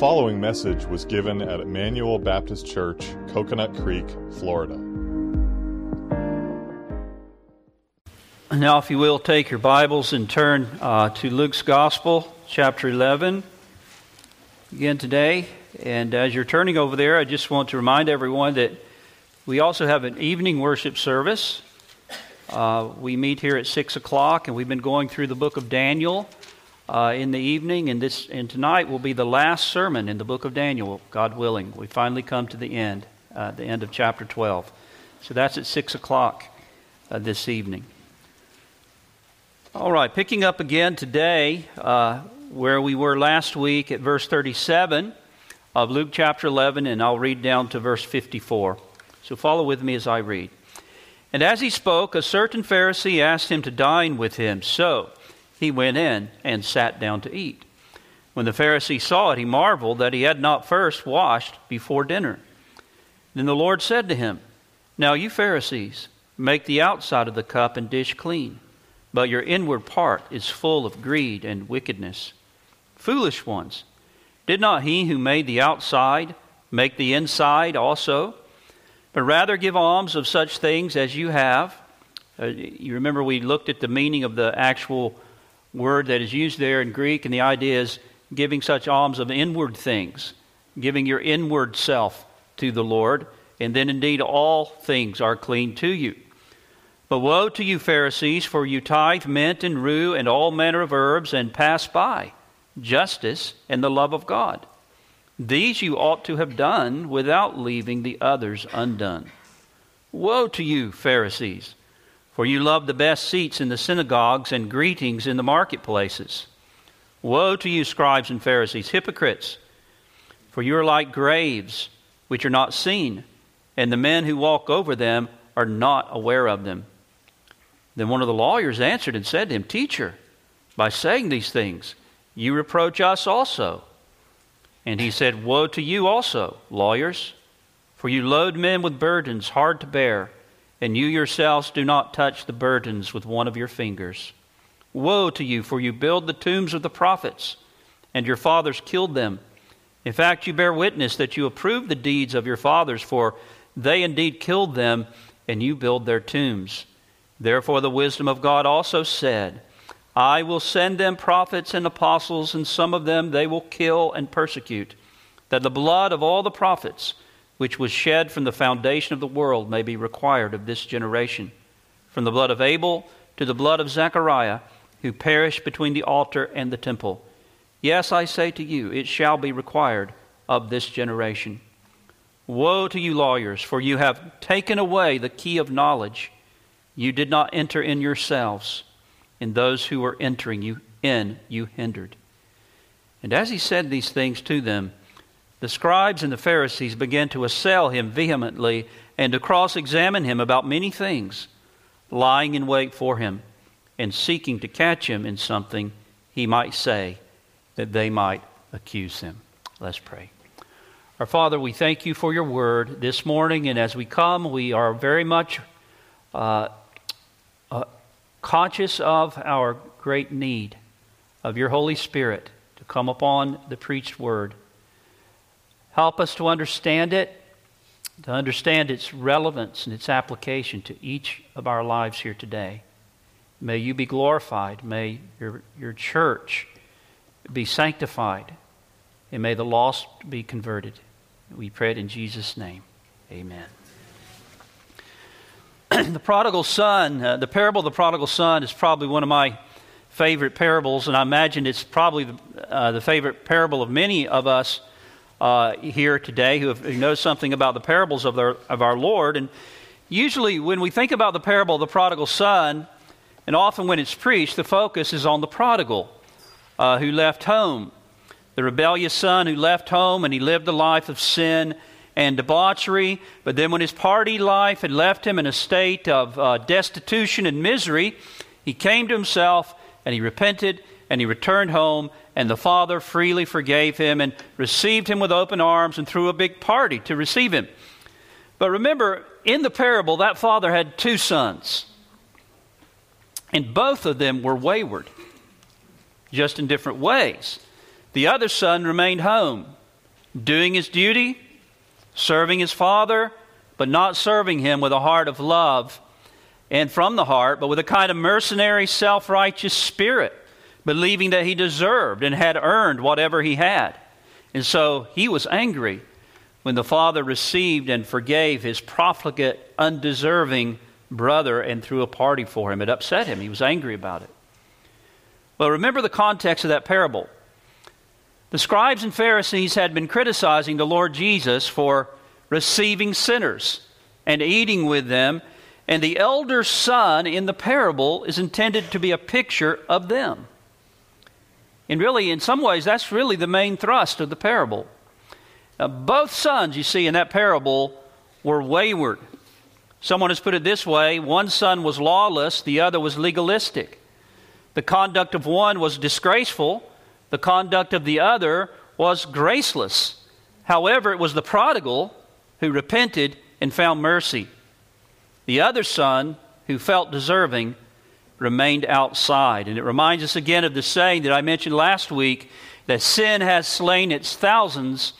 following message was given at Emmanuel Baptist Church, Coconut Creek, Florida. Now, if you will, take your Bibles and turn uh, to Luke's Gospel, chapter 11, again today. And as you're turning over there, I just want to remind everyone that we also have an evening worship service. Uh, we meet here at 6 o'clock, and we've been going through the book of Daniel uh, in the evening, and this and tonight will be the last sermon in the book of Daniel, God willing. We finally come to the end, uh, the end of chapter 12. So that's at 6 o'clock uh, this evening. All right, picking up again today uh, where we were last week at verse 37 of Luke chapter 11, and I'll read down to verse 54. So follow with me as I read. And as he spoke, a certain Pharisee asked him to dine with him. So he went in and sat down to eat. When the Pharisee saw it, he marveled that he had not first washed before dinner. Then the Lord said to him, Now you Pharisees, make the outside of the cup and dish clean, but your inward part is full of greed and wickedness. Foolish ones, did not he who made the outside make the inside also? But rather give alms of such things as you have. Uh, you remember we looked at the meaning of the actual word that is used there in Greek, and the idea is giving such alms of inward things, giving your inward self to the Lord, and then indeed all things are clean to you. But woe to you, Pharisees, for you tithe mint and rue and all manner of herbs, and pass by justice and the love of God. These you ought to have done without leaving the others undone. Woe to you, Pharisees! For you love the best seats in the synagogues and greetings in the marketplaces. Woe to you, scribes and Pharisees, hypocrites! For you are like graves which are not seen, and the men who walk over them are not aware of them. Then one of the lawyers answered and said to him, Teacher, by saying these things, you reproach us also. And he said, Woe to you also, lawyers, for you load men with burdens hard to bear and you yourselves do not touch the burdens with one of your fingers. Woe to you, for you build the tombs of the prophets, and your fathers killed them. In fact, you bear witness that you approve the deeds of your fathers, for they indeed killed them, and you build their tombs. Therefore, the wisdom of God also said, I will send them prophets and apostles, and some of them they will kill and persecute, that the blood of all the prophets which was shed from the foundation of the world may be required of this generation. From the blood of Abel to the blood of Zechariah, who perished between the altar and the temple. Yes, I say to you, it shall be required of this generation. Woe to you, lawyers, for you have taken away the key of knowledge. You did not enter in yourselves, and those who were entering you in you hindered. And as he said these things to them, the scribes and the Pharisees began to assail him vehemently and to cross examine him about many things, lying in wait for him and seeking to catch him in something he might say that they might accuse him. Let's pray. Our Father, we thank you for your word this morning, and as we come, we are very much uh, uh, conscious of our great need of your Holy Spirit to come upon the preached word. Help us to understand it, to understand its relevance and its application to each of our lives here today. May you be glorified. May your, your church be sanctified. And may the lost be converted. We pray it in Jesus' name. Amen. the prodigal son, uh, the parable of the prodigal son is probably one of my favorite parables, and I imagine it's probably the, uh, the favorite parable of many of us uh, here today who, have, who know something about the parables of, their, of our Lord. And usually, when we think about the parable of the prodigal son, and often when it's preached, the focus is on the prodigal uh, who left home, the rebellious son who left home and he lived a life of sin and debauchery. But then, when his party life had left him in a state of uh, destitution and misery, he came to himself and he repented and he returned home, and the father freely forgave him and received him with open arms and threw a big party to receive him. But remember, in the parable, that father had two sons, and both of them were wayward, just in different ways. The other son remained home, doing his duty, serving his father, but not serving him with a heart of love and from the heart, but with a kind of mercenary, self righteous spirit, believing that he deserved and had earned whatever he had. And so he was angry when the father received and forgave his profligate, undeserving brother and threw a party for him. It upset him. He was angry about it. Well, remember the context of that parable. The scribes and Pharisees had been criticizing the Lord Jesus for receiving sinners and eating with them, and the elder son in the parable is intended to be a picture of them. And really, in some ways, that's really the main thrust of the parable. Now, both sons, you see, in that parable were wayward. Someone has put it this way one son was lawless, the other was legalistic. The conduct of one was disgraceful, the conduct of the other was graceless. However, it was the prodigal who repented and found mercy. The other son, who felt deserving, remained outside. And it reminds us again of the saying that I mentioned last week that sin has slain its thousands,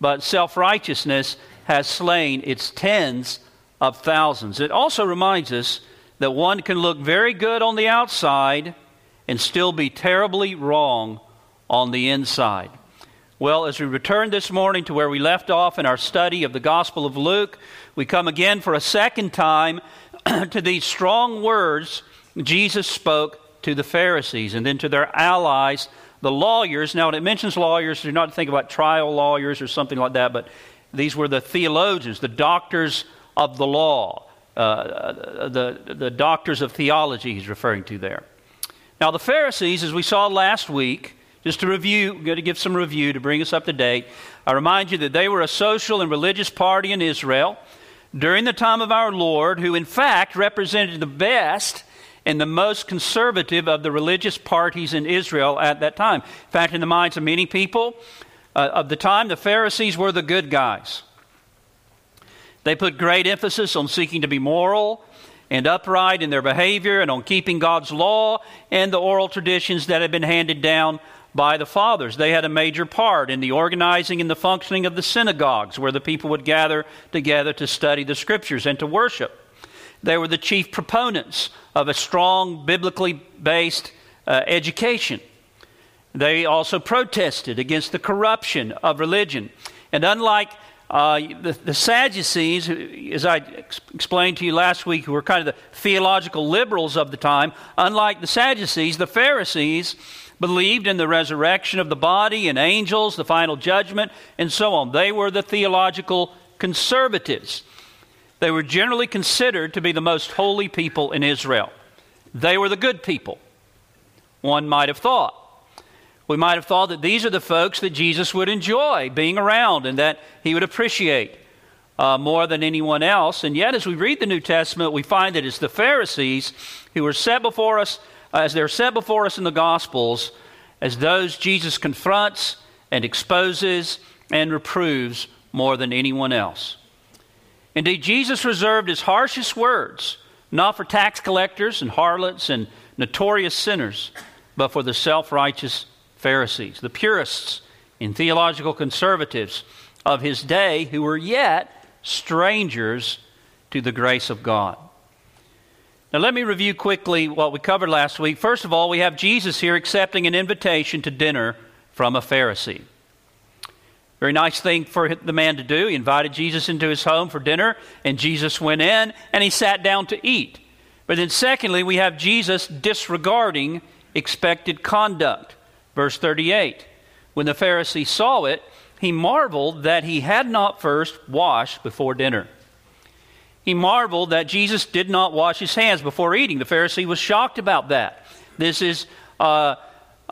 but self righteousness has slain its tens of thousands. It also reminds us that one can look very good on the outside and still be terribly wrong on the inside. Well, as we return this morning to where we left off in our study of the Gospel of Luke, we come again for a second time to these strong words Jesus spoke to the Pharisees and then to their allies, the lawyers. Now, when it mentions lawyers, do not think about trial lawyers or something like that, but these were the theologians, the doctors of the law, uh, the, the doctors of theology he's referring to there. Now, the Pharisees, as we saw last week, just to review, I'm going to give some review to bring us up to date. I remind you that they were a social and religious party in Israel during the time of our Lord, who in fact represented the best and the most conservative of the religious parties in Israel at that time. In fact, in the minds of many people uh, of the time, the Pharisees were the good guys. They put great emphasis on seeking to be moral and upright in their behavior and on keeping God's law and the oral traditions that had been handed down by the fathers. They had a major part in the organizing and the functioning of the synagogues where the people would gather together to study the scriptures and to worship. They were the chief proponents of a strong, biblically based uh, education. They also protested against the corruption of religion. And unlike uh, the, the, Sadducees, as I ex- explained to you last week, who were kind of the theological liberals of the time, unlike the Sadducees, the Pharisees believed in the resurrection of the body and angels, the final judgment, and so on. They were the theological conservatives. They were generally considered to be the most holy people in Israel. They were the good people, one might have thought. We might have thought that these are the folks that Jesus would enjoy being around and that he would appreciate uh, more than anyone else. And yet, as we read the New Testament, we find that it's the Pharisees who are set before us as they're set before us in the Gospels as those Jesus confronts and exposes and reproves more than anyone else. Indeed, Jesus reserved his harshest words not for tax collectors and harlots and notorious sinners, but for the self righteous Pharisees, the purists and theological conservatives of his day who were yet strangers to the grace of God. Now, let me review quickly what we covered last week. First of all, we have Jesus here accepting an invitation to dinner from a Pharisee. Very nice thing for the man to do. He invited Jesus into his home for dinner, and Jesus went in and he sat down to eat. But then, secondly, we have Jesus disregarding expected conduct. Verse 38 When the Pharisee saw it, he marveled that he had not first washed before dinner. He marveled that Jesus did not wash his hands before eating. The Pharisee was shocked about that. This is uh,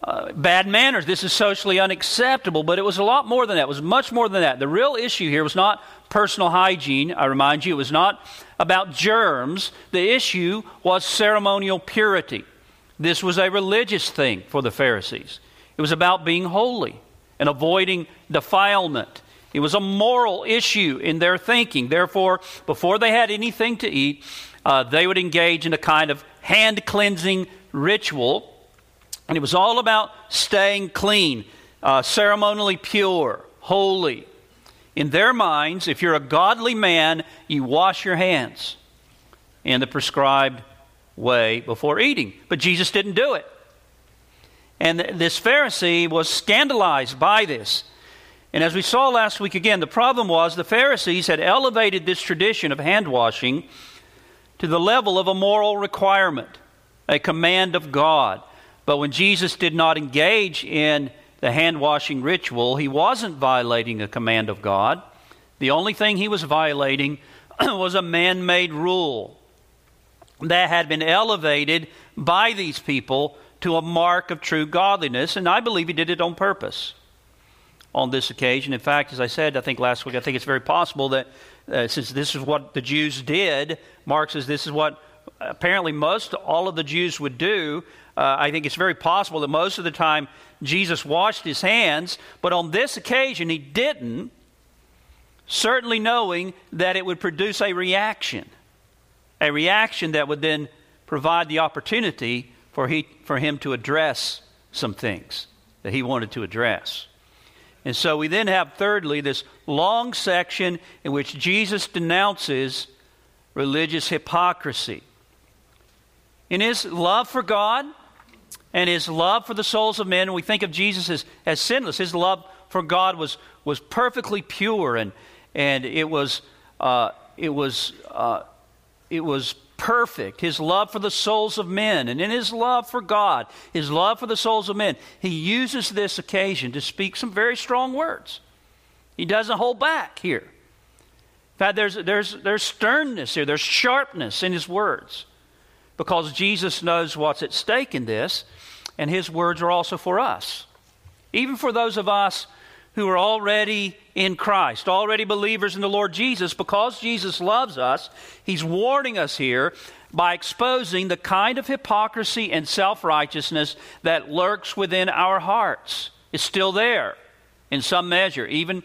uh, bad manners. This is socially unacceptable. But it was a lot more than that. It was much more than that. The real issue here was not personal hygiene, I remind you. It was not about germs. The issue was ceremonial purity. This was a religious thing for the Pharisees. It was about being holy and avoiding defilement it was a moral issue in their thinking. Therefore, before they had anything to eat, uh, they would engage in a kind of hand cleansing ritual. And it was all about staying clean, uh, ceremonially pure, holy. In their minds, if you're a godly man, you wash your hands in the prescribed way before eating. But Jesus didn't do it. And this Pharisee was scandalized by this. And as we saw last week again, the problem was the Pharisees had elevated this tradition of hand washing to the level of a moral requirement, a command of God. But when Jesus did not engage in the hand washing ritual, he wasn't violating a command of God. The only thing he was violating was a man made rule that had been elevated by these people to a mark of true godliness, and I believe he did it on purpose on this occasion. In fact, as I said, I think last week, I think it's very possible that uh, since this is what the Jews did, Mark says this is what apparently most all of the Jews would do. Uh, I think it's very possible that most of the time Jesus washed his hands, but on this occasion he didn't, certainly knowing that it would produce a reaction, a reaction that would then provide the opportunity for, he, for him to address some things that he wanted to address. And so we then have, thirdly, this long section in which Jesus denounces religious hypocrisy. In his love for God and his love for the souls of men, and we think of Jesus as, as sinless. His love for God was, was perfectly pure and, and it was, uh, it was, uh, it was perfect, his love for the souls of men, and in his love for God, his love for the souls of men, he uses this occasion to speak some very strong words. He doesn't hold back here. In fact, there's, there's, there's sternness here, there's sharpness in his words because Jesus knows what's at stake in this, and his words are also for us. Even for those of us who are already in Christ, already believers in the Lord Jesus, because Jesus loves us, He's warning us here by exposing the kind of hypocrisy and self righteousness that lurks within our hearts. It's still there in some measure, even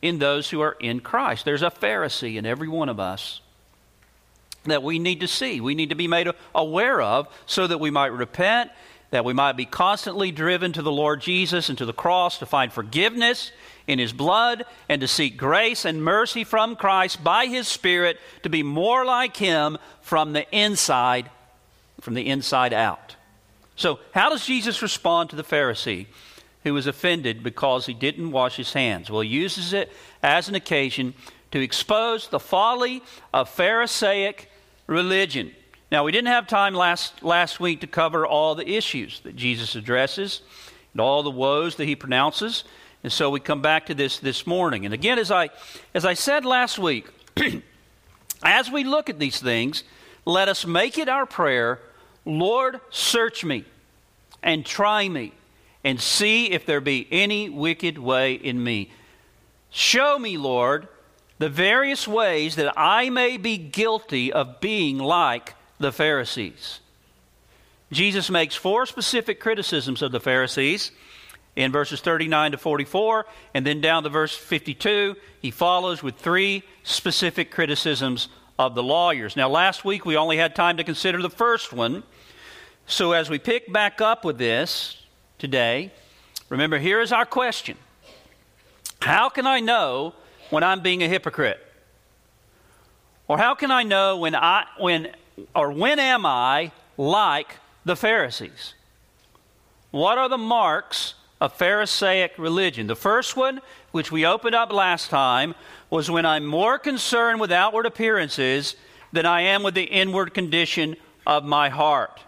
in those who are in Christ. There's a Pharisee in every one of us that we need to see, we need to be made aware of so that we might repent that we might be constantly driven to the Lord Jesus and to the cross to find forgiveness in His blood and to seek grace and mercy from Christ by His Spirit to be more like Him from the inside, from the inside out. So, how does Jesus respond to the Pharisee who was offended because he didn't wash his hands? Well, he uses it as an occasion to expose the folly of Pharisaic religion. Now, we didn't have time last, last week to cover all the issues that Jesus addresses and all the woes that he pronounces. And so we come back to this this morning. And again, as I, as I said last week, as we look at these things, let us make it our prayer Lord, search me and try me and see if there be any wicked way in me. Show me, Lord, the various ways that I may be guilty of being like the Pharisees. Jesus makes four specific criticisms of the Pharisees in verses 39 to 44, and then down to verse 52, he follows with three specific criticisms of the lawyers. Now, last week we only had time to consider the first one. So, as we pick back up with this today, remember here is our question How can I know when I'm being a hypocrite? Or how can I know when, I, when or when am I like the Pharisees? What are the marks of Pharisaic religion? The first one, which we opened up last time, was when I'm more concerned with outward appearances than I am with the inward condition of my heart.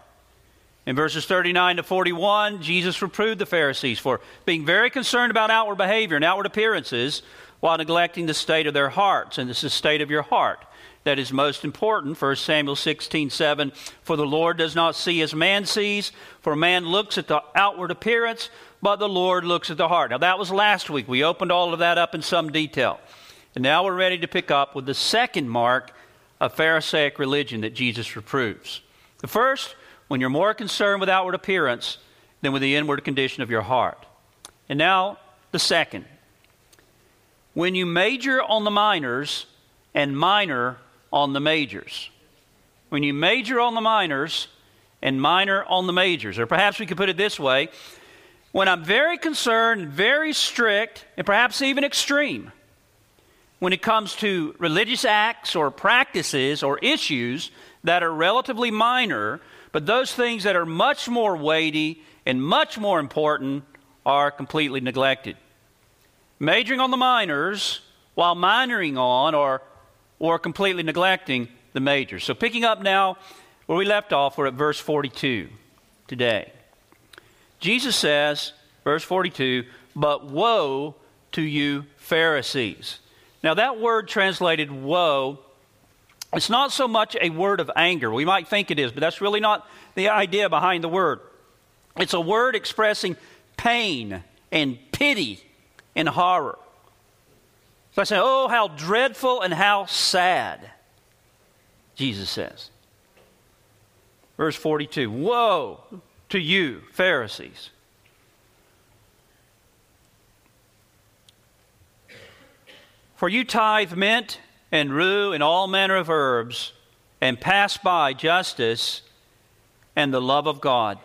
In verses 39 to 41, Jesus reproved the Pharisees for being very concerned about outward behavior and outward appearances while neglecting the state of their hearts. And this is the state of your heart that is most important. 1 Samuel 16 7. For the Lord does not see as man sees, for man looks at the outward appearance, but the Lord looks at the heart. Now, that was last week. We opened all of that up in some detail. And now we're ready to pick up with the second mark of Pharisaic religion that Jesus reproves. The first, when you're more concerned with outward appearance than with the inward condition of your heart. And now, the second, when you major on the minors and minor on the majors. When you major on the minors and minor on the majors, or perhaps we could put it this way when I'm very concerned, very strict, and perhaps even extreme when it comes to religious acts or practices or issues that are relatively minor, but those things that are much more weighty and much more important are completely neglected. Majoring on the minors while minoring on or, or completely neglecting the majors. So, picking up now where we left off, we're at verse 42 today. Jesus says, verse 42, But woe to you, Pharisees. Now, that word translated woe, it's not so much a word of anger. We might think it is, but that's really not the idea behind the word. It's a word expressing pain and pity and horror. So I say, Oh, how dreadful and how sad, Jesus says. Verse 42 Woe to you, Pharisees. For you tithe mint and rue and all manner of herbs, and pass by justice and the love of God.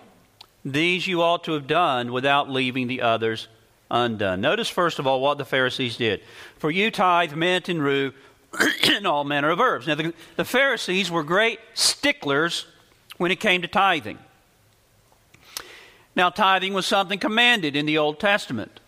These you ought to have done without leaving the others undone. Notice, first of all, what the Pharisees did. For you tithe mint and rue and all manner of herbs. Now, the, the Pharisees were great sticklers when it came to tithing. Now, tithing was something commanded in the Old Testament.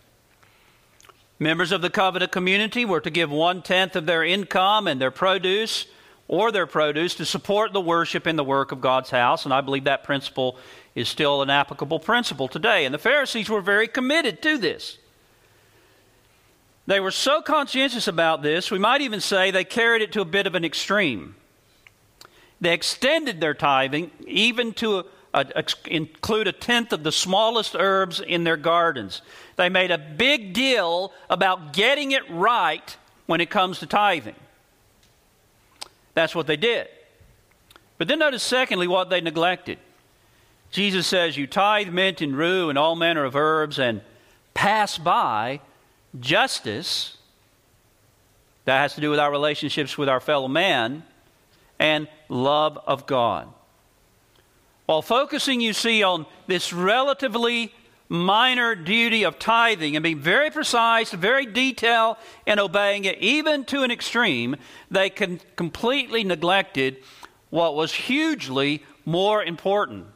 Members of the covenant community were to give one tenth of their income and their produce or their produce to support the worship in the work of God's house, and I believe that principle is still an applicable principle today. And the Pharisees were very committed to this. They were so conscientious about this, we might even say they carried it to a bit of an extreme. They extended their tithing even to a, a, include a tenth of the smallest herbs in their gardens. They made a big deal about getting it right when it comes to tithing. That's what they did. But then notice, secondly, what they neglected. Jesus says, You tithe mint and rue and all manner of herbs and pass by justice. That has to do with our relationships with our fellow man and love of God. While focusing, you see, on this relatively minor duty of tithing and being very precise, very detailed in obeying it, even to an extreme, they con- completely neglected what was hugely more important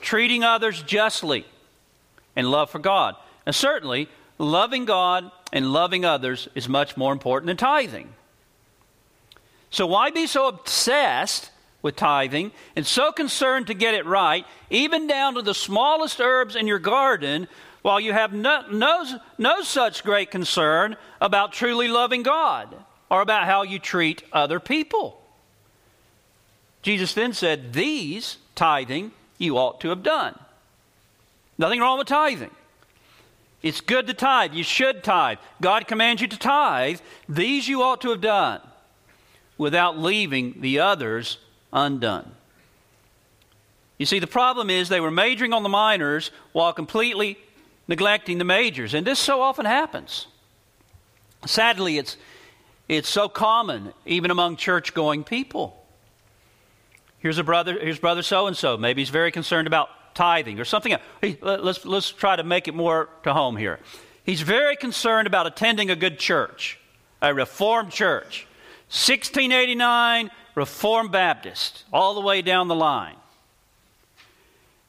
treating others justly and love for God. And certainly, loving God and loving others is much more important than tithing. So, why be so obsessed with tithing and so concerned to get it right, even down to the smallest herbs in your garden, while you have no, no, no such great concern about truly loving God or about how you treat other people? Jesus then said, These tithing you ought to have done. Nothing wrong with tithing. It's good to tithe. You should tithe. God commands you to tithe. These you ought to have done without leaving the others undone. You see, the problem is they were majoring on the minors while completely neglecting the majors, and this so often happens. Sadly, it's, it's so common even among church going people. Here's a brother, here's brother so and so. Maybe he's very concerned about tithing or something. Let's, let's try to make it more to home here. He's very concerned about attending a good church, a reformed church. 1689, Reformed Baptist, all the way down the line.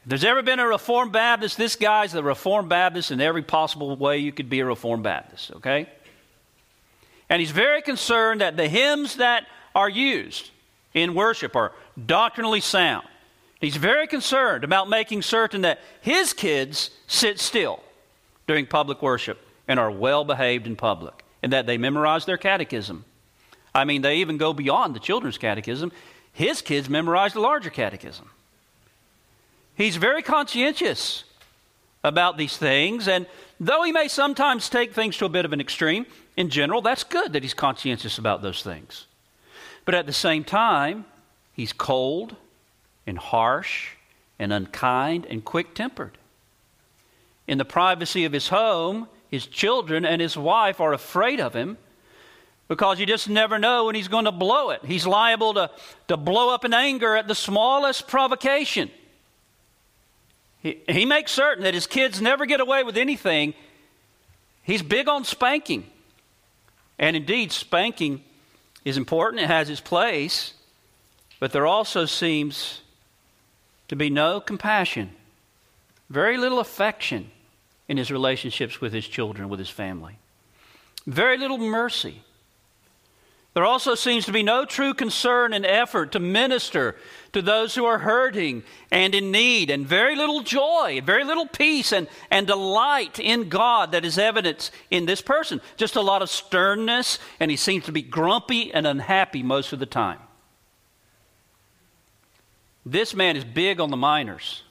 If there's ever been a Reformed Baptist, this guy's the Reformed Baptist in every possible way you could be a Reformed Baptist, okay? And he's very concerned that the hymns that are used in worship are doctrinally sound. He's very concerned about making certain that his kids sit still during public worship and are well behaved in public, and that they memorize their catechism I mean, they even go beyond the children's catechism. His kids memorize the larger catechism. He's very conscientious about these things, and though he may sometimes take things to a bit of an extreme, in general, that's good that he's conscientious about those things. But at the same time, he's cold and harsh and unkind and quick tempered. In the privacy of his home, his children and his wife are afraid of him because you just never know when he's going to blow it. He's liable to, to blow up in anger at the smallest provocation. He, he makes certain that his kids never get away with anything. He's big on spanking. And indeed, spanking is important, it has its place, but there also seems to be no compassion, very little affection in his relationships with his children, with his family, very little mercy. There also seems to be no true concern and effort to minister to those who are hurting and in need, and very little joy, very little peace and, and delight in God that is evident in this person. Just a lot of sternness, and he seems to be grumpy and unhappy most of the time. This man is big on the minors,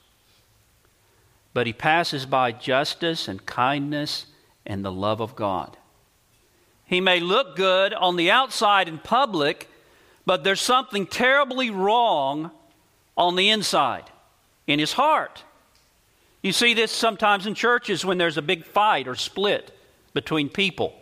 but he passes by justice and kindness and the love of God. He may look good on the outside in public, but there's something terribly wrong on the inside, in his heart. You see this sometimes in churches when there's a big fight or split between people,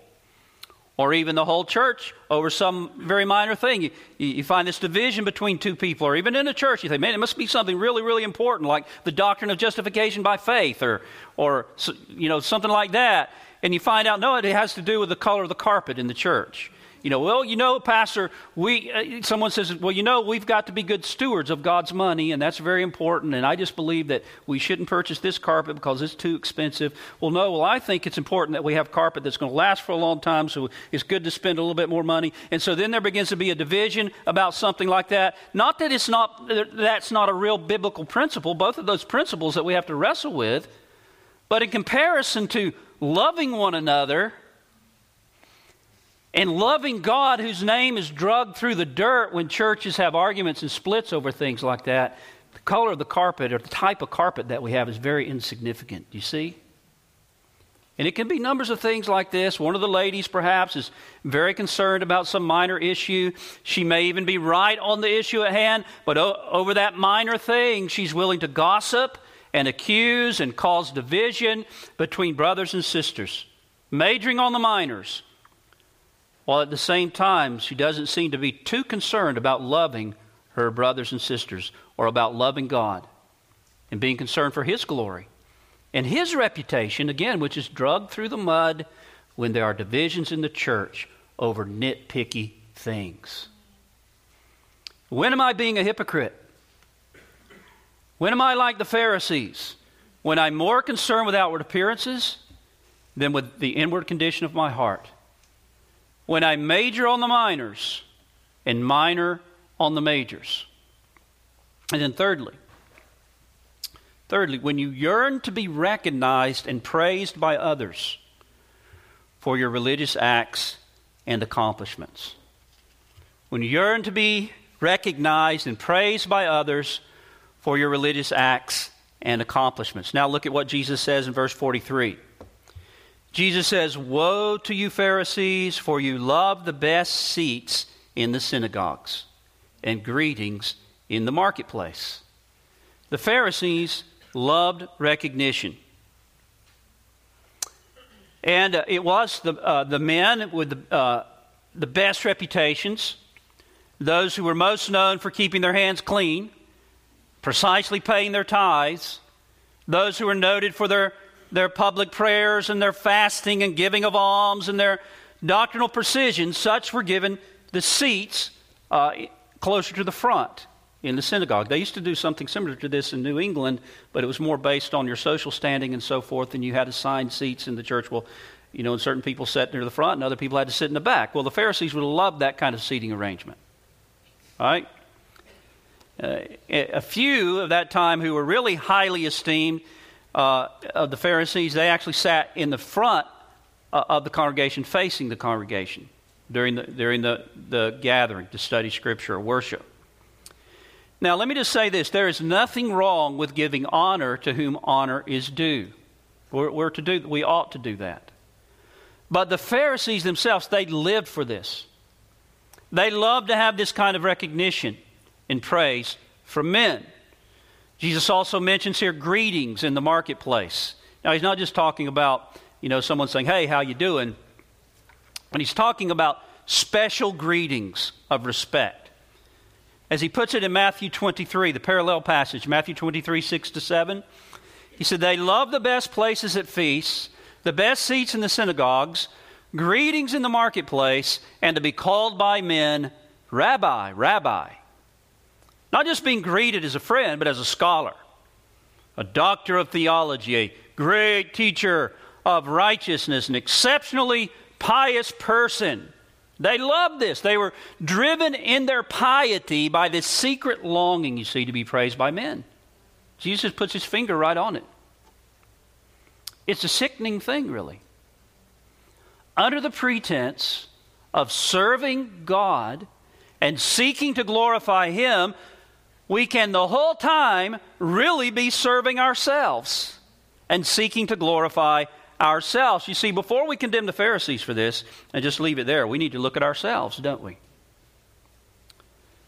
or even the whole church over some very minor thing. You, you, find this division between two people, or even in a church, you think, man, it must be something really, really important, like the doctrine of justification by faith, or, or you know, something like that and you find out, no, it has to do with the color of the carpet in the church. You know, well, you know, Pastor, we, uh, someone says, well, you know, we've got to be good stewards of God's money, and that's very important, and I just believe that we shouldn't purchase this carpet because it's too expensive. Well, no, well, I think it's important that we have carpet that's going to last for a long time, so it's good to spend a little bit more money. And so then there begins to be a division about something like that. Not that it's not, that's not a real biblical principle, both of those principles that we have to wrestle with, but in comparison to loving one another and loving God, whose name is drugged through the dirt when churches have arguments and splits over things like that, the color of the carpet or the type of carpet that we have is very insignificant. You see? And it can be numbers of things like this. One of the ladies, perhaps, is very concerned about some minor issue. She may even be right on the issue at hand, but o- over that minor thing, she's willing to gossip and accuse and cause division between brothers and sisters, majoring on the minors, while at the same time she doesn't seem to be too concerned about loving her brothers and sisters or about loving God and being concerned for His glory. And His reputation, again, which is drugged through the mud when there are divisions in the church over nitpicky things. When am I being a hypocrite? When am I like the Pharisees? When I'm more concerned with outward appearances than with the inward condition of my heart. When I major on the minors and minor on the majors. And then, thirdly, thirdly, when you yearn to be recognized and praised by others for your religious acts and accomplishments. When you yearn to be recognized and praised by others for your religious acts and accomplishments. Now look at what Jesus says in verse 43. Jesus says, Woe to you, Pharisees, for you love the best seats in the synagogues and greetings in the marketplace. The Pharisees loved recognition. And uh, it was the, uh, the men with the, uh, the best reputations, those who were most known for keeping their hands clean, precisely paying their tithes, those who are noted for their, their public prayers and their fasting and giving of alms and their doctrinal precision, such were given the seats uh, closer to the front in the synagogue. They used to do something similar to this in New England, but it was more based on your social standing and so forth, and you had assigned seats in the church. Well, you know, and certain people sat near the front and other people had to sit in the back. Well, the Pharisees would have loved that kind of seating arrangement. All right? Uh, a few of that time who were really highly esteemed uh, of the Pharisees, they actually sat in the front uh, of the congregation, facing the congregation during the, during the, the gathering to study Scripture or worship. Now, let me just say this there is nothing wrong with giving honor to whom honor is due. We're, we're to do, we ought to do that. But the Pharisees themselves, they lived for this. They loved to have this kind of recognition and praise from men. Jesus also mentions here greetings in the marketplace. Now he's not just talking about, you know, someone saying, "Hey, how you doing?" But he's talking about special greetings of respect. As he puts it in Matthew 23, the parallel passage, Matthew 23, 6 to 7, He said, They love the best places at feasts, the best seats in the synagogues, greetings in the marketplace, and to be called by men, Rabbi, Rabbi. Not just being greeted as a friend, but as a scholar, a doctor of theology, a great teacher of righteousness, an exceptionally pious person. They loved this. They were driven in their piety by this secret longing, you see, to be praised by men. Jesus puts his finger right on it. It's a sickening thing, really. Under the pretense of serving God and seeking to glorify Him, we can the whole time really be serving ourselves and seeking to glorify ourselves. You see, before we condemn the Pharisees for this and just leave it there, we need to look at ourselves, don't we?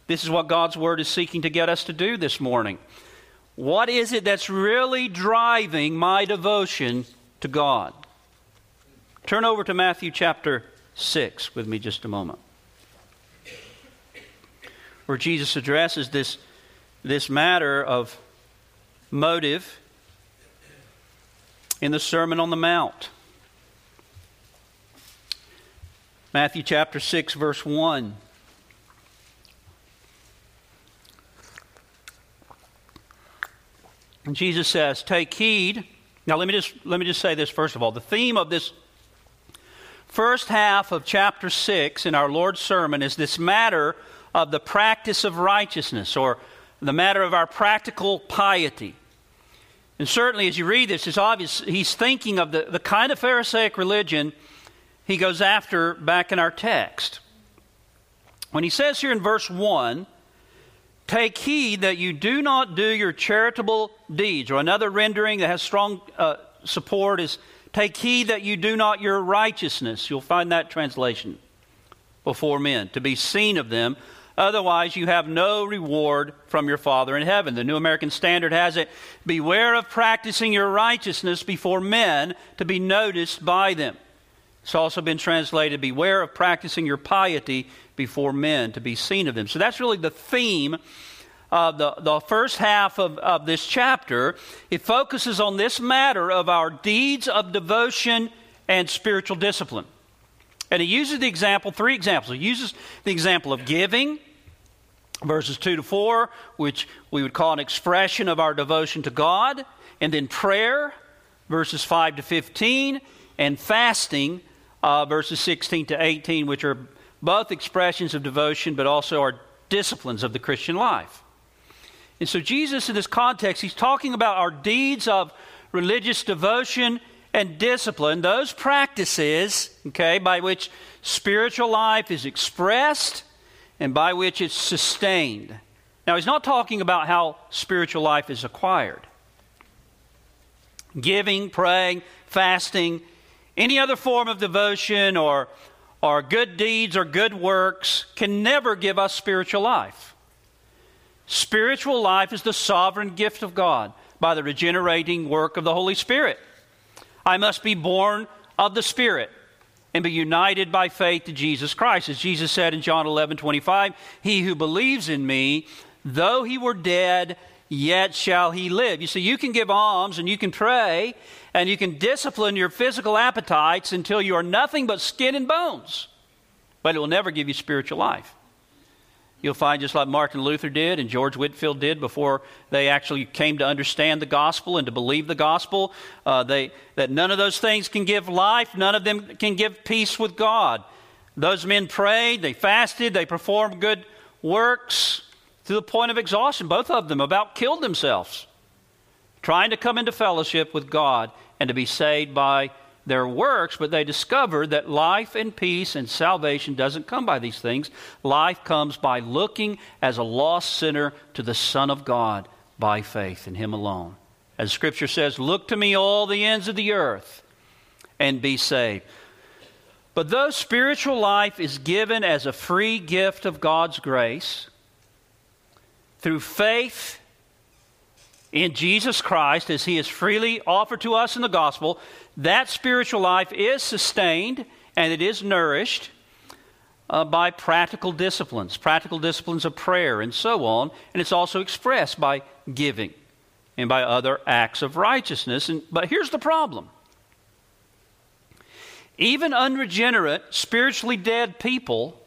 This is what God's Word is seeking to get us to do this morning. What is it that's really driving my devotion to God? Turn over to Matthew chapter 6 with me just a moment, where Jesus addresses this, this matter of motive in the Sermon on the Mount. Matthew chapter 6, verse 1. And Jesus says, Take heed. Now, let me, just, let me just say this first of all. The theme of this first half of chapter 6 in our Lord's sermon is this matter of the practice of righteousness or the matter of our practical piety. And certainly, as you read this, it's obvious he's thinking of the, the kind of Pharisaic religion he goes after back in our text. When he says here in verse 1, Take heed that you do not do your charitable deeds, or another rendering that has strong uh, support is, Take heed that you do not your righteousness. You'll find that translation before men, to be seen of them. Otherwise, you have no reward from your Father in heaven. The New American Standard has it Beware of practicing your righteousness before men to be noticed by them. It's also been translated Beware of practicing your piety before men to be seen of them. So that's really the theme of the, the first half of, of this chapter. It focuses on this matter of our deeds of devotion and spiritual discipline. And he uses the example, three examples. He uses the example of giving, verses 2 to 4, which we would call an expression of our devotion to God, and then prayer, verses 5 to 15, and fasting, uh, verses 16 to 18, which are both expressions of devotion but also are disciplines of the Christian life. And so, Jesus, in this context, he's talking about our deeds of religious devotion and discipline, those practices, okay, by which spiritual life is expressed and by which it's sustained. Now, he's not talking about how spiritual life is acquired. Giving, praying, fasting, any other form of devotion or, or good deeds or good works can never give us spiritual life. Spiritual life is the sovereign gift of God by the regenerating work of the Holy Spirit. I must be born of the Spirit and be united by faith to Jesus Christ. As Jesus said in John 11 25, He who believes in me, though he were dead, yet shall he live. You see, you can give alms and you can pray and you can discipline your physical appetites until you are nothing but skin and bones, but it will never give you spiritual life. You'll find just like Martin Luther did and George Whitefield did before they actually came to understand the gospel and to believe the gospel, uh, they, that none of those things can give life, none of them can give peace with God. Those men prayed, they fasted, they performed good works to the point of exhaustion. Both of them about killed themselves trying to come into fellowship with God and to be saved by their works, but they discovered that life and peace and salvation doesn't come by these things. Life comes by looking as a lost sinner to the Son of God by faith in Him alone. As Scripture says, Look to me, all the ends of the earth, and be saved. But though spiritual life is given as a free gift of God's grace, through faith in Jesus Christ, as He is freely offered to us in the gospel, that spiritual life is sustained and it is nourished uh, by practical disciplines, practical disciplines of prayer and so on, and it's also expressed by giving. and by other acts of righteousness. And, but here's the problem even unregenerate, spiritually dead people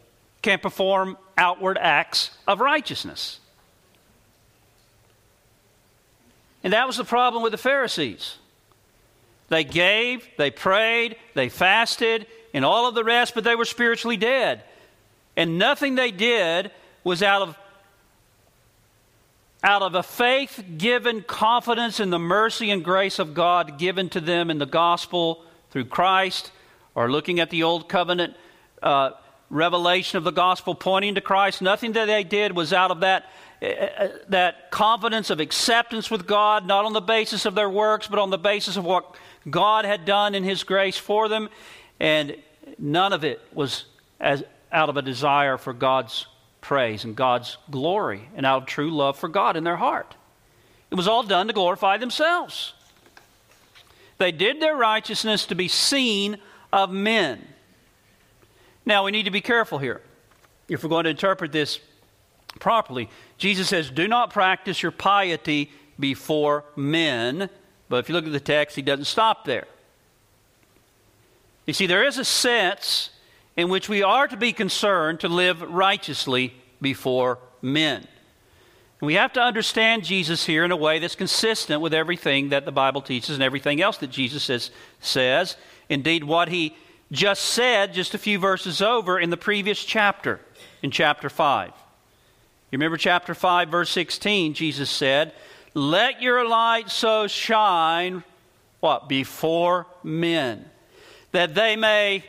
can perform outward acts of righteousness. And that was the problem with the Pharisees. They gave, they prayed, they fasted, and all of the rest, but they were spiritually dead. And nothing they did was out of out of a faith given confidence in the mercy and grace of God given to them in the gospel through Christ, or looking at the old covenant uh, revelation of the gospel pointing to Christ. Nothing that they did was out of that, that confidence of acceptance with God, not on the basis of their works, but on the basis of what God had done in His grace for them. And none of it was as, out of a desire for God's praise and God's glory and out of true love for God in their heart. It was all done to glorify themselves. They did their righteousness to be seen of men. Now, we need to be careful here. If we're going to interpret this properly, Jesus says, Do not practice your piety before men. But if you look at the text, he doesn't stop there. You see, there is a sense in which we are to be concerned to live righteously before men. And we have to understand Jesus here in a way that's consistent with everything that the Bible teaches and everything else that Jesus says. says. Indeed, what he just said just a few verses over in the previous chapter, in chapter 5. You remember chapter 5, verse 16, Jesus said, Let your light so shine, what? Before men, that they may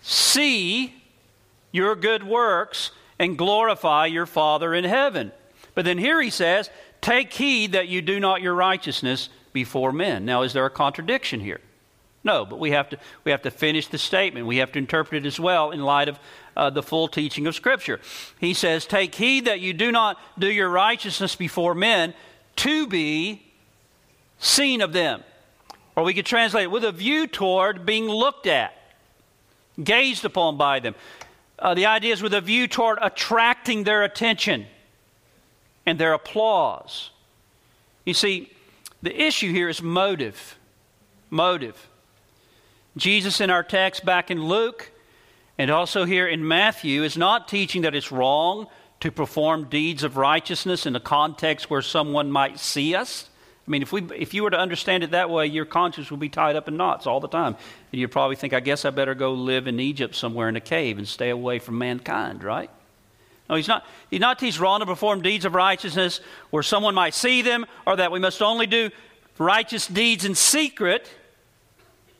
see your good works and glorify your Father in heaven. But then here he says, Take heed that you do not your righteousness before men. Now, is there a contradiction here? No, but we have to, we have to finish the statement. We have to interpret it as well in light of uh, the full teaching of Scripture. He says, Take heed that you do not do your righteousness before men to be seen of them. Or we could translate it with a view toward being looked at, gazed upon by them. Uh, the idea is with a view toward attracting their attention and their applause. You see, the issue here is motive. Motive. Jesus in our text back in Luke and also here in Matthew is not teaching that it's wrong to perform deeds of righteousness in a context where someone might see us. I mean, if, we, if you were to understand it that way, your conscience would be tied up in knots all the time. And you'd probably think, I guess I better go live in Egypt somewhere in a cave and stay away from mankind, right? No, he's not, he's not teaching wrong to perform deeds of righteousness where someone might see them or that we must only do righteous deeds in secret.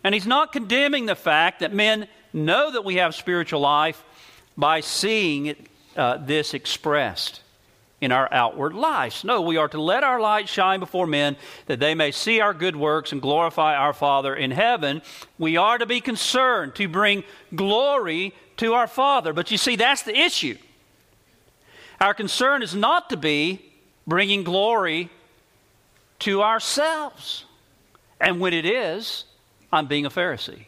And he's not condemning the fact that men know that we have spiritual life by seeing it, uh, this expressed in our outward lives. No, we are to let our light shine before men that they may see our good works and glorify our Father in heaven. We are to be concerned to bring glory to our Father. But you see, that's the issue. Our concern is not to be bringing glory to ourselves. And when it is, I'm being a Pharisee.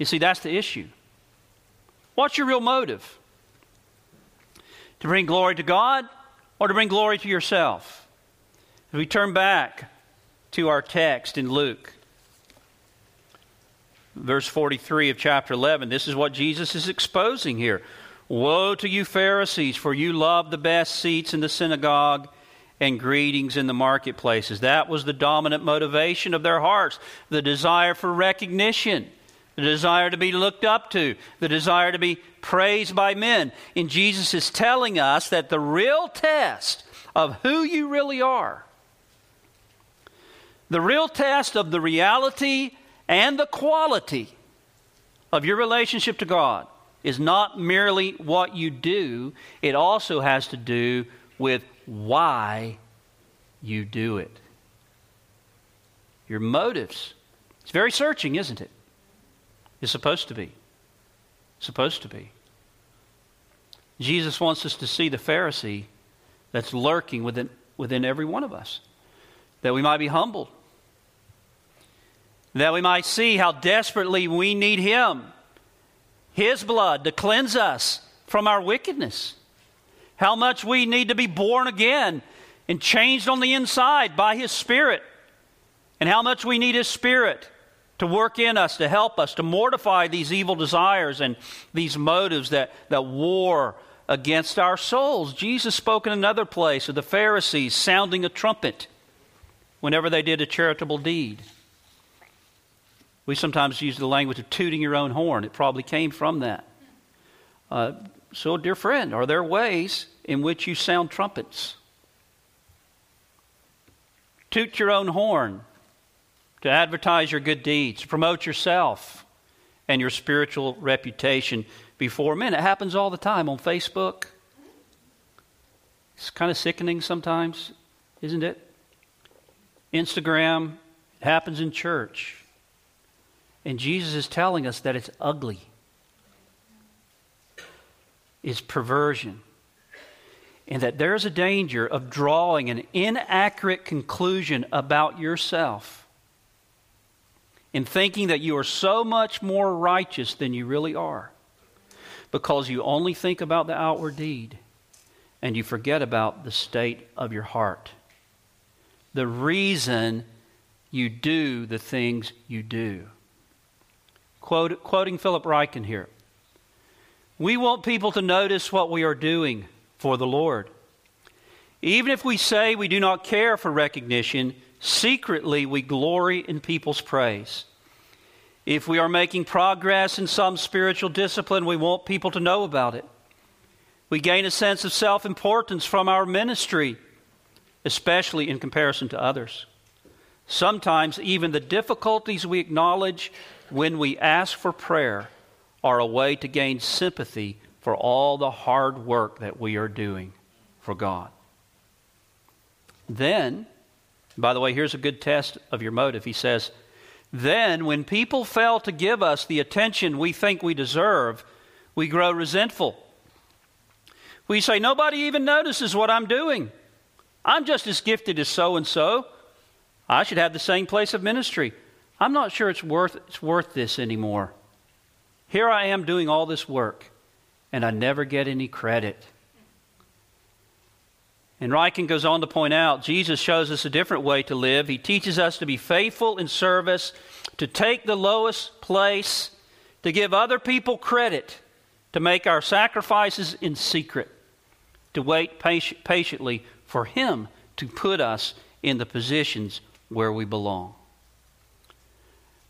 You see, that's the issue. What's your real motive? To bring glory to God or to bring glory to yourself? If we turn back to our text in Luke, verse 43 of chapter 11, this is what Jesus is exposing here. Woe to you, Pharisees, for you love the best seats in the synagogue and greetings in the marketplaces. That was the dominant motivation of their hearts the desire for recognition, the desire to be looked up to, the desire to be praised by men. And Jesus is telling us that the real test of who you really are, the real test of the reality and the quality of your relationship to God is not merely what you do, it also has to do with why you do it. Your motives. It's very searching, isn't it? It's supposed to be. supposed to be. Jesus wants us to see the Pharisee that's lurking within, within every one of us, that we might be humbled, that we might see how desperately we need Him, His blood to cleanse us from our wickedness how much we need to be born again and changed on the inside by His Spirit, and how much we need His Spirit to work in us, to help us, to mortify these evil desires and these motives that, that war against our souls. Jesus spoke in another place of the Pharisees sounding a trumpet whenever they did a charitable deed. We sometimes use the language of tooting your own horn. It probably came from that. Uh, so, dear friend, are there ways in which you sound trumpets? Toot your own horn to advertise your good deeds, to promote yourself and your spiritual reputation before men. It happens all the time on Facebook. It's kind of sickening sometimes, isn't it? Instagram, it happens in church. And Jesus is telling us that it's ugly. It's perversion. And that there's a danger of drawing an inaccurate conclusion about yourself in thinking that you are so much more righteous than you really are because you only think about the outward deed and you forget about the state of your heart. The reason you do the things you do. Quote, quoting Philip Ryken here We want people to notice what we are doing for the Lord. Even if we say we do not care for recognition, secretly we glory in people's praise. If we are making progress in some spiritual discipline, we want people to know about it. We gain a sense of self importance from our ministry, especially in comparison to others. Sometimes, even the difficulties we acknowledge when we ask for prayer are a way to gain sympathy for all the hard work that we are doing for God. Then, by the way, here's a good test of your motive. He says, Then, when people fail to give us the attention we think we deserve, we grow resentful. We say, Nobody even notices what I'm doing. I'm just as gifted as so and so. I should have the same place of ministry. I'm not sure it's worth, it's worth this anymore. Here I am doing all this work, and I never get any credit. And Ryken goes on to point out Jesus shows us a different way to live. He teaches us to be faithful in service, to take the lowest place, to give other people credit, to make our sacrifices in secret, to wait patiently for Him to put us in the positions where we belong.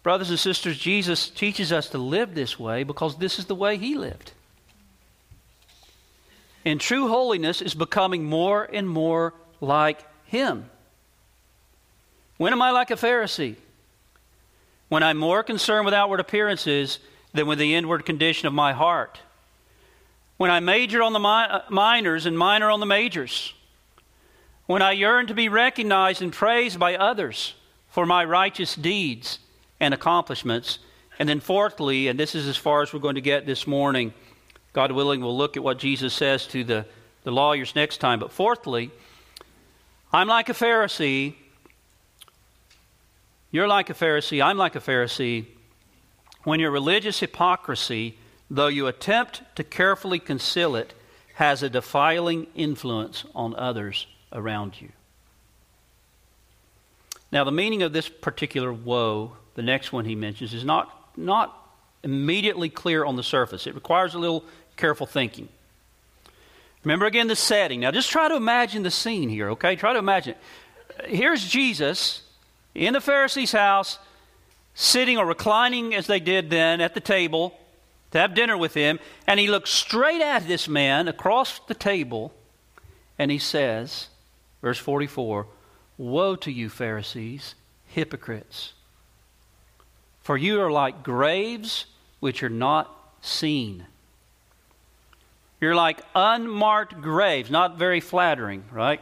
Brothers and sisters, Jesus teaches us to live this way because this is the way He lived. And true holiness is becoming more and more like Him. When am I like a Pharisee? When I'm more concerned with outward appearances than with the inward condition of my heart. When I major on the mi- uh, minors and minor on the majors. When I yearn to be recognized and praised by others for my righteous deeds and accomplishments. And then, fourthly, and this is as far as we're going to get this morning, God willing, we'll look at what Jesus says to the, the lawyers next time. But fourthly, I'm like a Pharisee. You're like a Pharisee. I'm like a Pharisee. When your religious hypocrisy, though you attempt to carefully conceal it, has a defiling influence on others around you. Now, the meaning of this particular woe, the next one he mentions, is not, not immediately clear on the surface. It requires a little careful thinking. Remember again the setting. Now just try to imagine the scene here, okay? Try to imagine. Here's Jesus in the Pharisee's house, sitting or reclining as they did then at the table to have dinner with him, and he looks straight at this man across the table, and he says, verse 44, Woe to you, Pharisees, hypocrites! For you are like graves which are not seen you're like unmarked graves, not very flattering, right?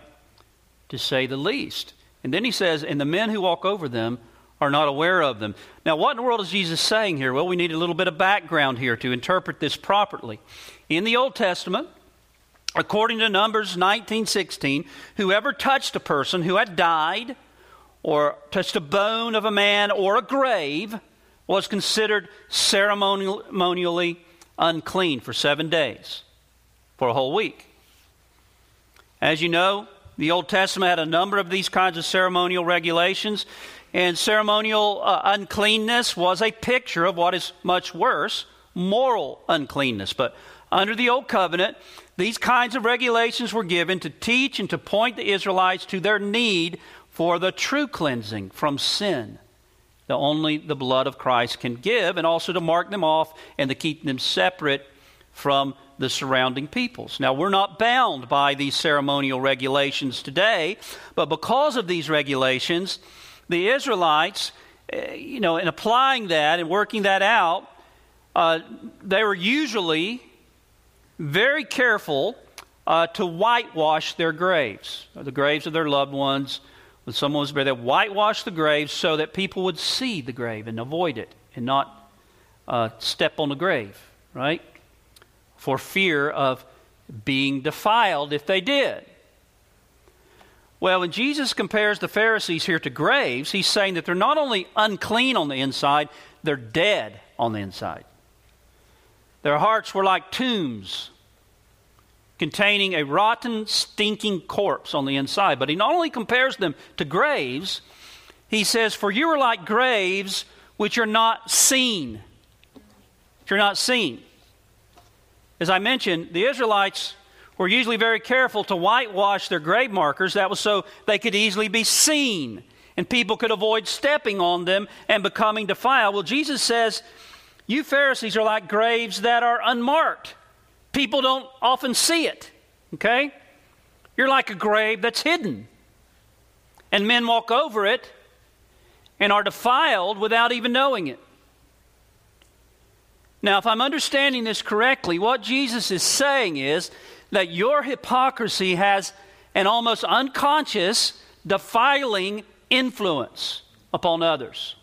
To say the least. And then he says, and the men who walk over them are not aware of them. Now, what in the world is Jesus saying here? Well, we need a little bit of background here to interpret this properly. In the Old Testament, according to Numbers 19:16, whoever touched a person who had died or touched a bone of a man or a grave was considered ceremonially unclean for 7 days for a whole week. As you know, The Old Testament had a number of these kinds of ceremonial regulations, and ceremonial uh, uncleanness was a picture of what is much worse moral uncleanness. But under the Old Covenant, these kinds of regulations were given to teach and to point the Israelites to their need for the true cleansing from sin that only the blood of Christ can give, and also to mark them off and to keep them separate from the surrounding peoples. Now, we're not bound by these ceremonial regulations today, but because of these regulations, the Israelites, eh, you know, in applying that and working that out, uh, they were usually very careful uh, to whitewash their graves, the graves of their loved ones. When someone was buried, they whitewash the graves so that people would see the grave and avoid it and not uh, step on the grave, right? For fear of being defiled if they did. Well, when Jesus compares the Pharisees here to graves, he's saying that they're not only unclean on the inside, they're dead on the inside. Their hearts were like tombs containing a rotten, stinking corpse on the inside. But he not only compares them to graves, he says, For you are like graves which are not seen. Are not seen. As I mentioned, the Israelites were usually very careful to whitewash their grave markers. That was so they could easily be seen and people could avoid stepping on them and becoming defiled. Well, Jesus says, You Pharisees are like graves that are unmarked. People don't often see it, okay? You're like a grave that's hidden. And men walk over it and are defiled without even knowing it. Now, if I'm understanding this correctly, what Jesus is saying is that your hypocrisy has an almost unconscious, defiling influence upon others.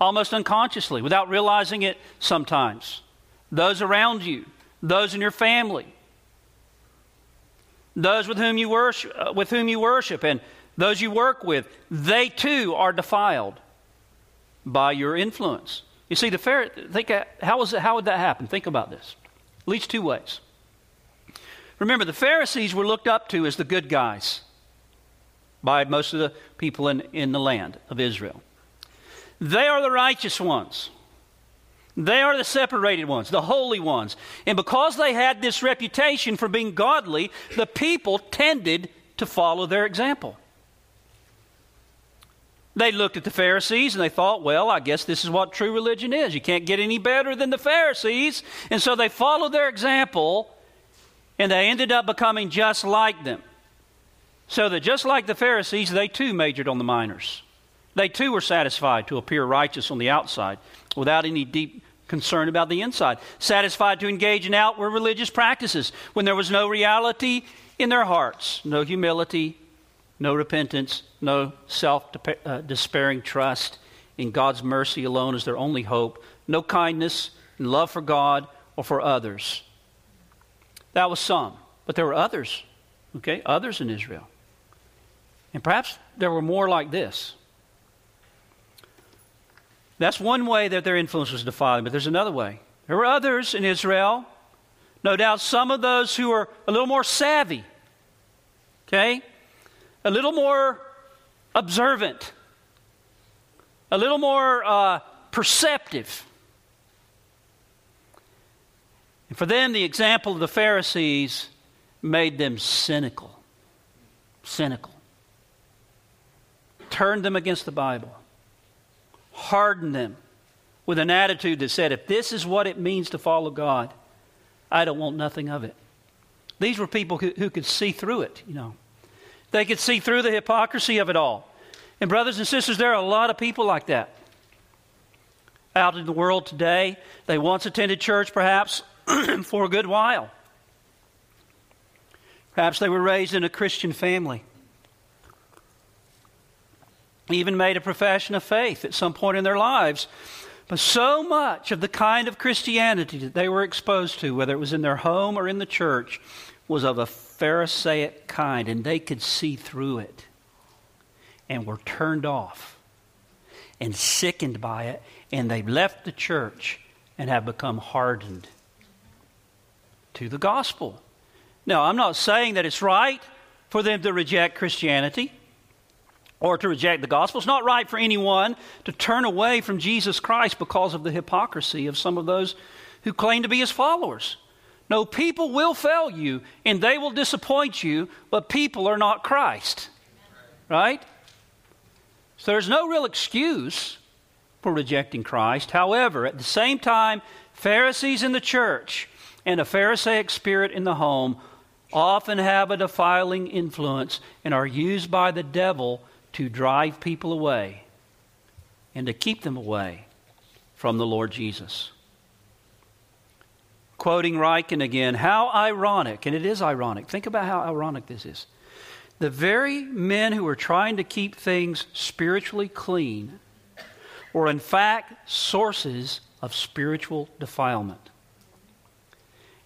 Almost unconsciously, without realizing it sometimes. Those around you, those in your family, those with whom you worship, uh, with whom you worship, and those you work with, they too are defiled by your influence. You see, the fair, think uh, how, was it, how would that happen? Think about this. At least two ways. Remember, the Pharisees were looked up to as the good guys by most of the people in, in the land of Israel. They are the righteous ones. They are the separated ones, the holy ones. And because they had this reputation for being godly, the people tended to follow their example. They looked at the Pharisees and they thought, well, I guess this is what true religion is. You can't get any better than the Pharisees. And so they followed their example and they ended up becoming just like them. So that just like the Pharisees, they too majored on the minors. They too were satisfied to appear righteous on the outside without any deep concern about the inside. Satisfied to engage in outward religious practices when there was no reality in their hearts, no humility, no repentance, no self uh, despairing trust in God's mercy alone as their only hope, no kindness and love for God or for others. That was some, but there were others, okay, others in Israel. And perhaps there were more like this. That's one way that their influence was defiling, but there's another way. There were others in Israel, no doubt some of those who were a little more savvy, okay, a little more observant, a little more uh, perceptive. And for them, the example of the Pharisees made them cynical. Cynical. Turned them against the Bible hardened them with an attitude that said, if this is what it means to follow God, I don't want nothing of it. These were people who, who could see through it, you know. They could see through the hypocrisy of it all. And, brothers and sisters, there are a lot of people like that out in the world today. They once attended church, perhaps, for a good while. Perhaps they were raised in a Christian family even made a profession of faith at some point in their lives. But so much of the kind of Christianity that they were exposed to, whether it was in their home or in the church, was of a Pharisaic kind, and they could see through it and were turned off and sickened by it, and they left the church and have become hardened to the gospel. Now, I'm not saying that it's right for them to reject Christianity or to reject the gospel. It's not right for anyone to turn away from Jesus Christ because of the hypocrisy of some of those who claim to be his followers. No, people will fail you and they will disappoint you, but people are not Christ. Right? So there's no real excuse for rejecting Christ. However, at the same time, Pharisees in the church and a Pharisaic spirit in the home often have a defiling influence and are used by the devil to drive people away and to keep them away from the Lord Jesus. Quoting Ryken again, how ironic, and it is ironic. Think about how ironic this is. The very men who are trying to keep things spiritually clean were, in fact, sources of spiritual defilement.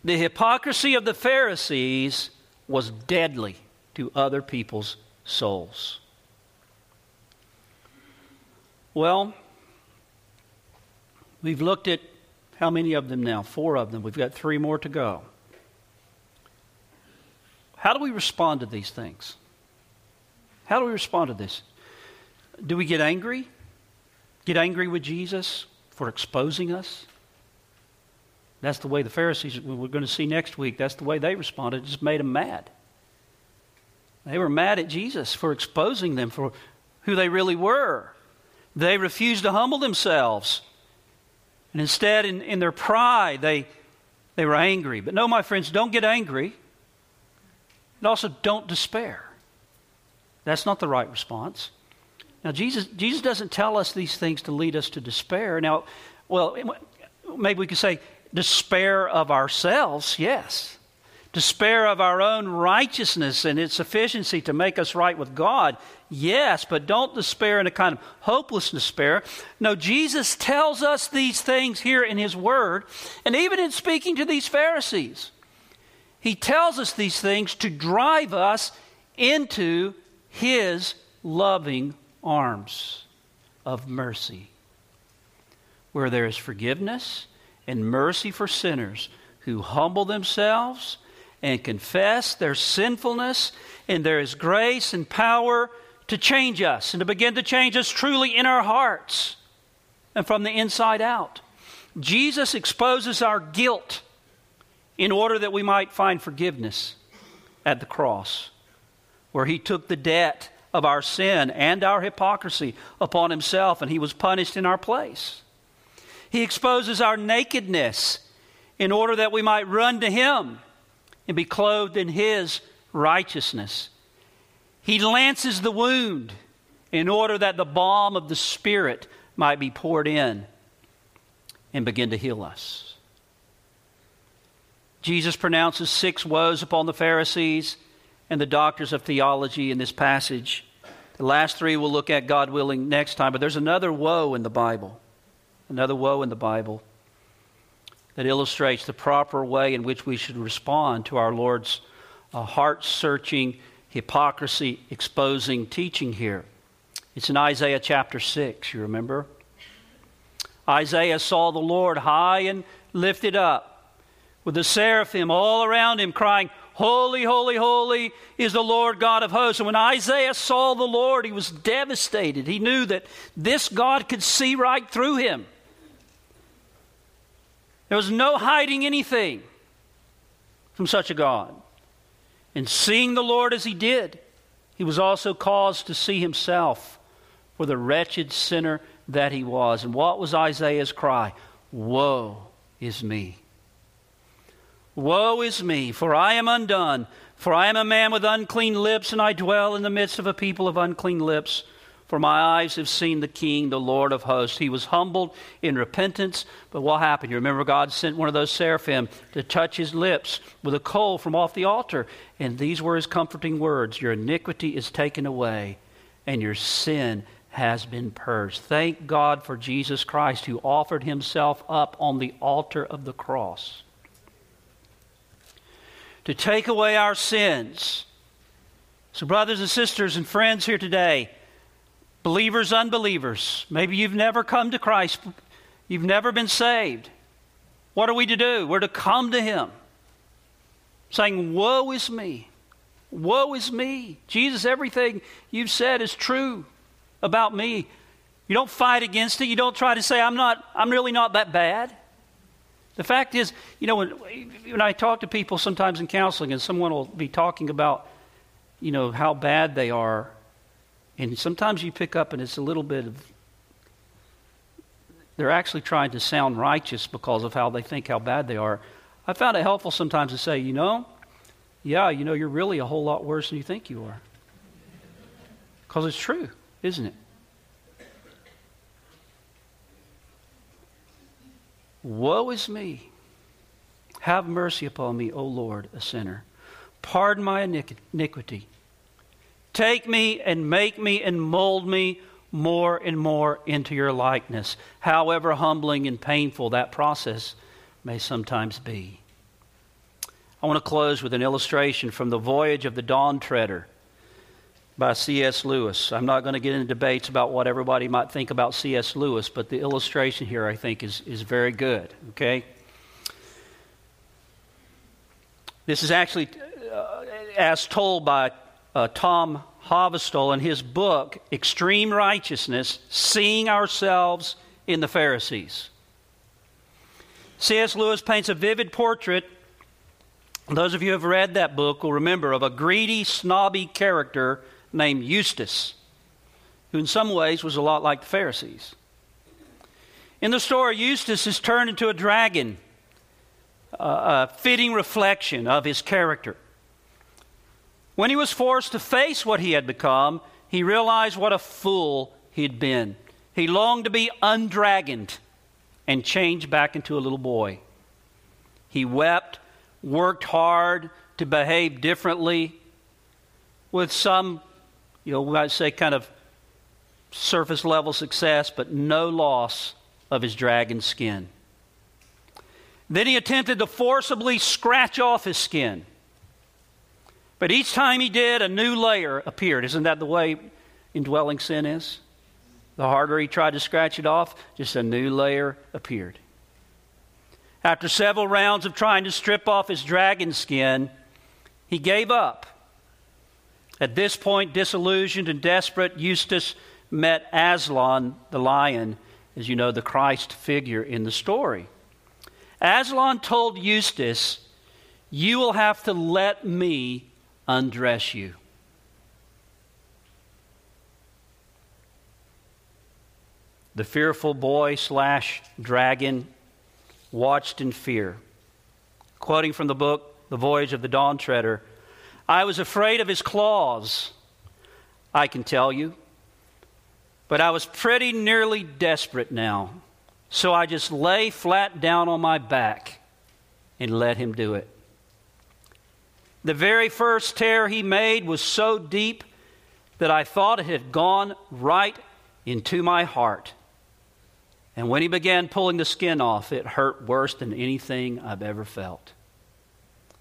The hypocrisy of the Pharisees was deadly to other people's souls. Well, we've looked at how many of them now? Four of them. We've got three more to go. How do we respond to these things? How do we respond to this? Do we get angry? Get angry with Jesus for exposing us? That's the way the Pharisees, we're going to see next week, that's the way they responded. It just made them mad. They were mad at Jesus for exposing them for who they really were. They refused to humble themselves. And instead, in, in their pride, they, they were angry. But no, my friends, don't get angry. And also, don't despair. That's not the right response. Now, Jesus, Jesus doesn't tell us these things to lead us to despair. Now, well, maybe we could say despair of ourselves, yes. Despair of our own righteousness and its sufficiency to make us right with God, yes, but don't despair in a kind of hopeless despair. No, Jesus tells us these things here in His Word, and even in speaking to these Pharisees, He tells us these things to drive us into His loving arms of mercy, where there is forgiveness and mercy for sinners who humble themselves and confess their sinfulness, and there is grace and power to change us and to begin to change us truly in our hearts and from the inside out. Jesus exposes our guilt in order that we might find forgiveness at the cross, where he took the debt of our sin and our hypocrisy upon himself, and he was punished in our place. He exposes our nakedness in order that we might run to him and be clothed in his righteousness. He lances the wound in order that the balm of the Spirit might be poured in and begin to heal us. Jesus pronounces six woes upon the Pharisees and the doctors of theology in this passage. The last three we'll look at, God willing, next time. But there's another woe in the Bible. Another woe in the Bible that illustrates the proper way in which we should respond to our Lord's uh, heart searching, hypocrisy exposing teaching here. It's in Isaiah chapter 6, you remember? Isaiah saw the Lord high and lifted up, with the seraphim all around him, crying, Holy, holy, holy is the Lord God of hosts. And when Isaiah saw the Lord, he was devastated. He knew that this God could see right through him. There was no hiding anything from such a God. And seeing the Lord as he did, he was also caused to see himself for the wretched sinner that he was. And what was Isaiah's cry? Woe is me. Woe is me, for I am undone, for I am a man with unclean lips, and I dwell in the midst of a people of unclean lips. For my eyes have seen the King, the Lord of hosts. He was humbled in repentance, but what happened? You remember God sent one of those seraphim to touch his lips with a coal from off the altar. And these were his comforting words Your iniquity is taken away, and your sin has been purged. Thank God for Jesus Christ who offered himself up on the altar of the cross to take away our sins. So, brothers and sisters and friends here today, Believers, unbelievers, maybe you've never come to Christ, you've never been saved. What are we to do? We're to come to Him, saying, Woe is me. Woe is me. Jesus, everything you've said is true about me. You don't fight against it. You don't try to say, I'm, not, I'm really not that bad. The fact is, you know, when, when I talk to people sometimes in counseling and someone will be talking about, you know, how bad they are, and sometimes you pick up and it's a little bit of, they're actually trying to sound righteous because of how they think how bad they are. I found it helpful sometimes to say, you know, yeah, you know, you're really a whole lot worse than you think you are. Because it's true, isn't it? Woe is me. Have mercy upon me, O Lord, a sinner. Pardon my iniquity. Take me and make me and mold me more and more into your likeness, however humbling and painful that process may sometimes be. I want to close with an illustration from The Voyage of the Dawn Treader by C.S. Lewis. I'm not going to get into debates about what everybody might think about C.S. Lewis, but the illustration here I think is, is very good, okay? This is actually uh, as told by uh, Tom Hovestol in his book, Extreme Righteousness Seeing Ourselves in the Pharisees. C.S. Lewis paints a vivid portrait. Those of you who have read that book will remember of a greedy, snobby character named Eustace, who in some ways was a lot like the Pharisees. In the story, Eustace is turned into a dragon, a fitting reflection of his character. When he was forced to face what he had become, he realized what a fool he'd been. He longed to be undragoned and changed back into a little boy. He wept, worked hard to behave differently, with some you know, we might say kind of surface level success, but no loss of his dragon skin. Then he attempted to forcibly scratch off his skin. But each time he did, a new layer appeared. Isn't that the way indwelling sin is? The harder he tried to scratch it off, just a new layer appeared. After several rounds of trying to strip off his dragon skin, he gave up at this point, disillusioned and desperate, Eustace met Aslan the lion, as you know, the Christ figure in the story. Aslan told Eustace, You will have to let me undress you. The fearful boy slash dragon watched in fear. Quoting from the book, The Voyage of the Dawn Treader, I was afraid of his claws, I can tell you. But I was pretty nearly desperate now. So I just lay flat down on my back and let him do it. The very first tear he made was so deep that I thought it had gone right into my heart. And when he began pulling the skin off, it hurt worse than anything I've ever felt.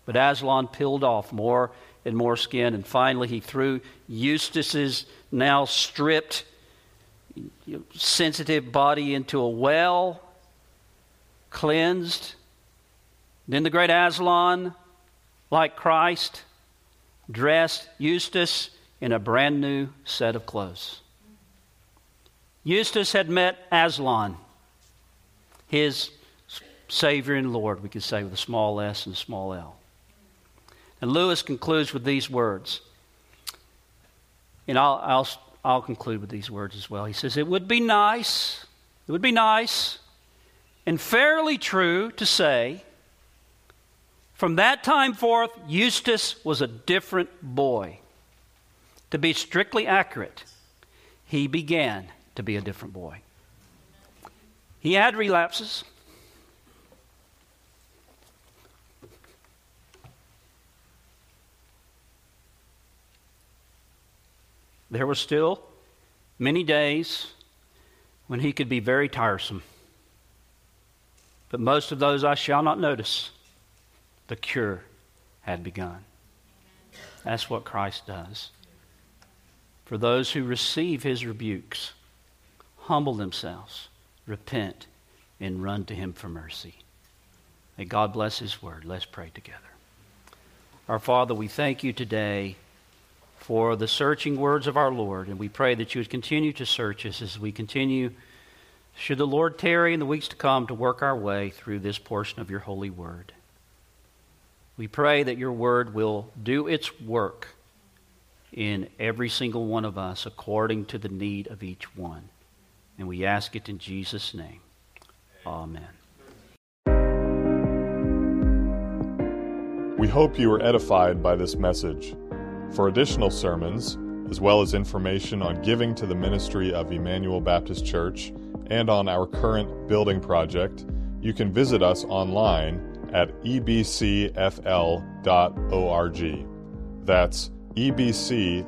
But Aslan peeled off more and more skin. And finally, he threw Eustace's now stripped, sensitive body into a well, cleansed. Then the great Aslan, like Christ, dressed Eustace in a brand new set of clothes. Eustace had met Aslan, his Savior and Lord, we could say with a small s and a small l. And Lewis concludes with these words. And I'll, I'll, I'll conclude with these words as well. He says, It would be nice, it would be nice and fairly true to say, from that time forth, Eustace was a different boy. To be strictly accurate, he began to be a different boy. He had relapses. there were still many days when he could be very tiresome. But most of those I shall not notice. The cure had begun. That's what Christ does. For those who receive his rebukes, humble themselves, repent, and run to him for mercy. May God bless his word. Let's pray together. Our Father, we thank you today for the searching words of our Lord. And we pray that you would continue to search us as we continue, should the Lord tarry in the weeks to come, to work our way through this portion of your holy word. We pray that your word will do its work in every single one of us according to the need of each one. And we ask it in Jesus' name. Amen. We hope you were edified by this message. For additional sermons, as well as information on giving to the ministry of Emmanuel Baptist Church and on our current building project, you can visit us online at ebcfl.org. That's ebcfl.org.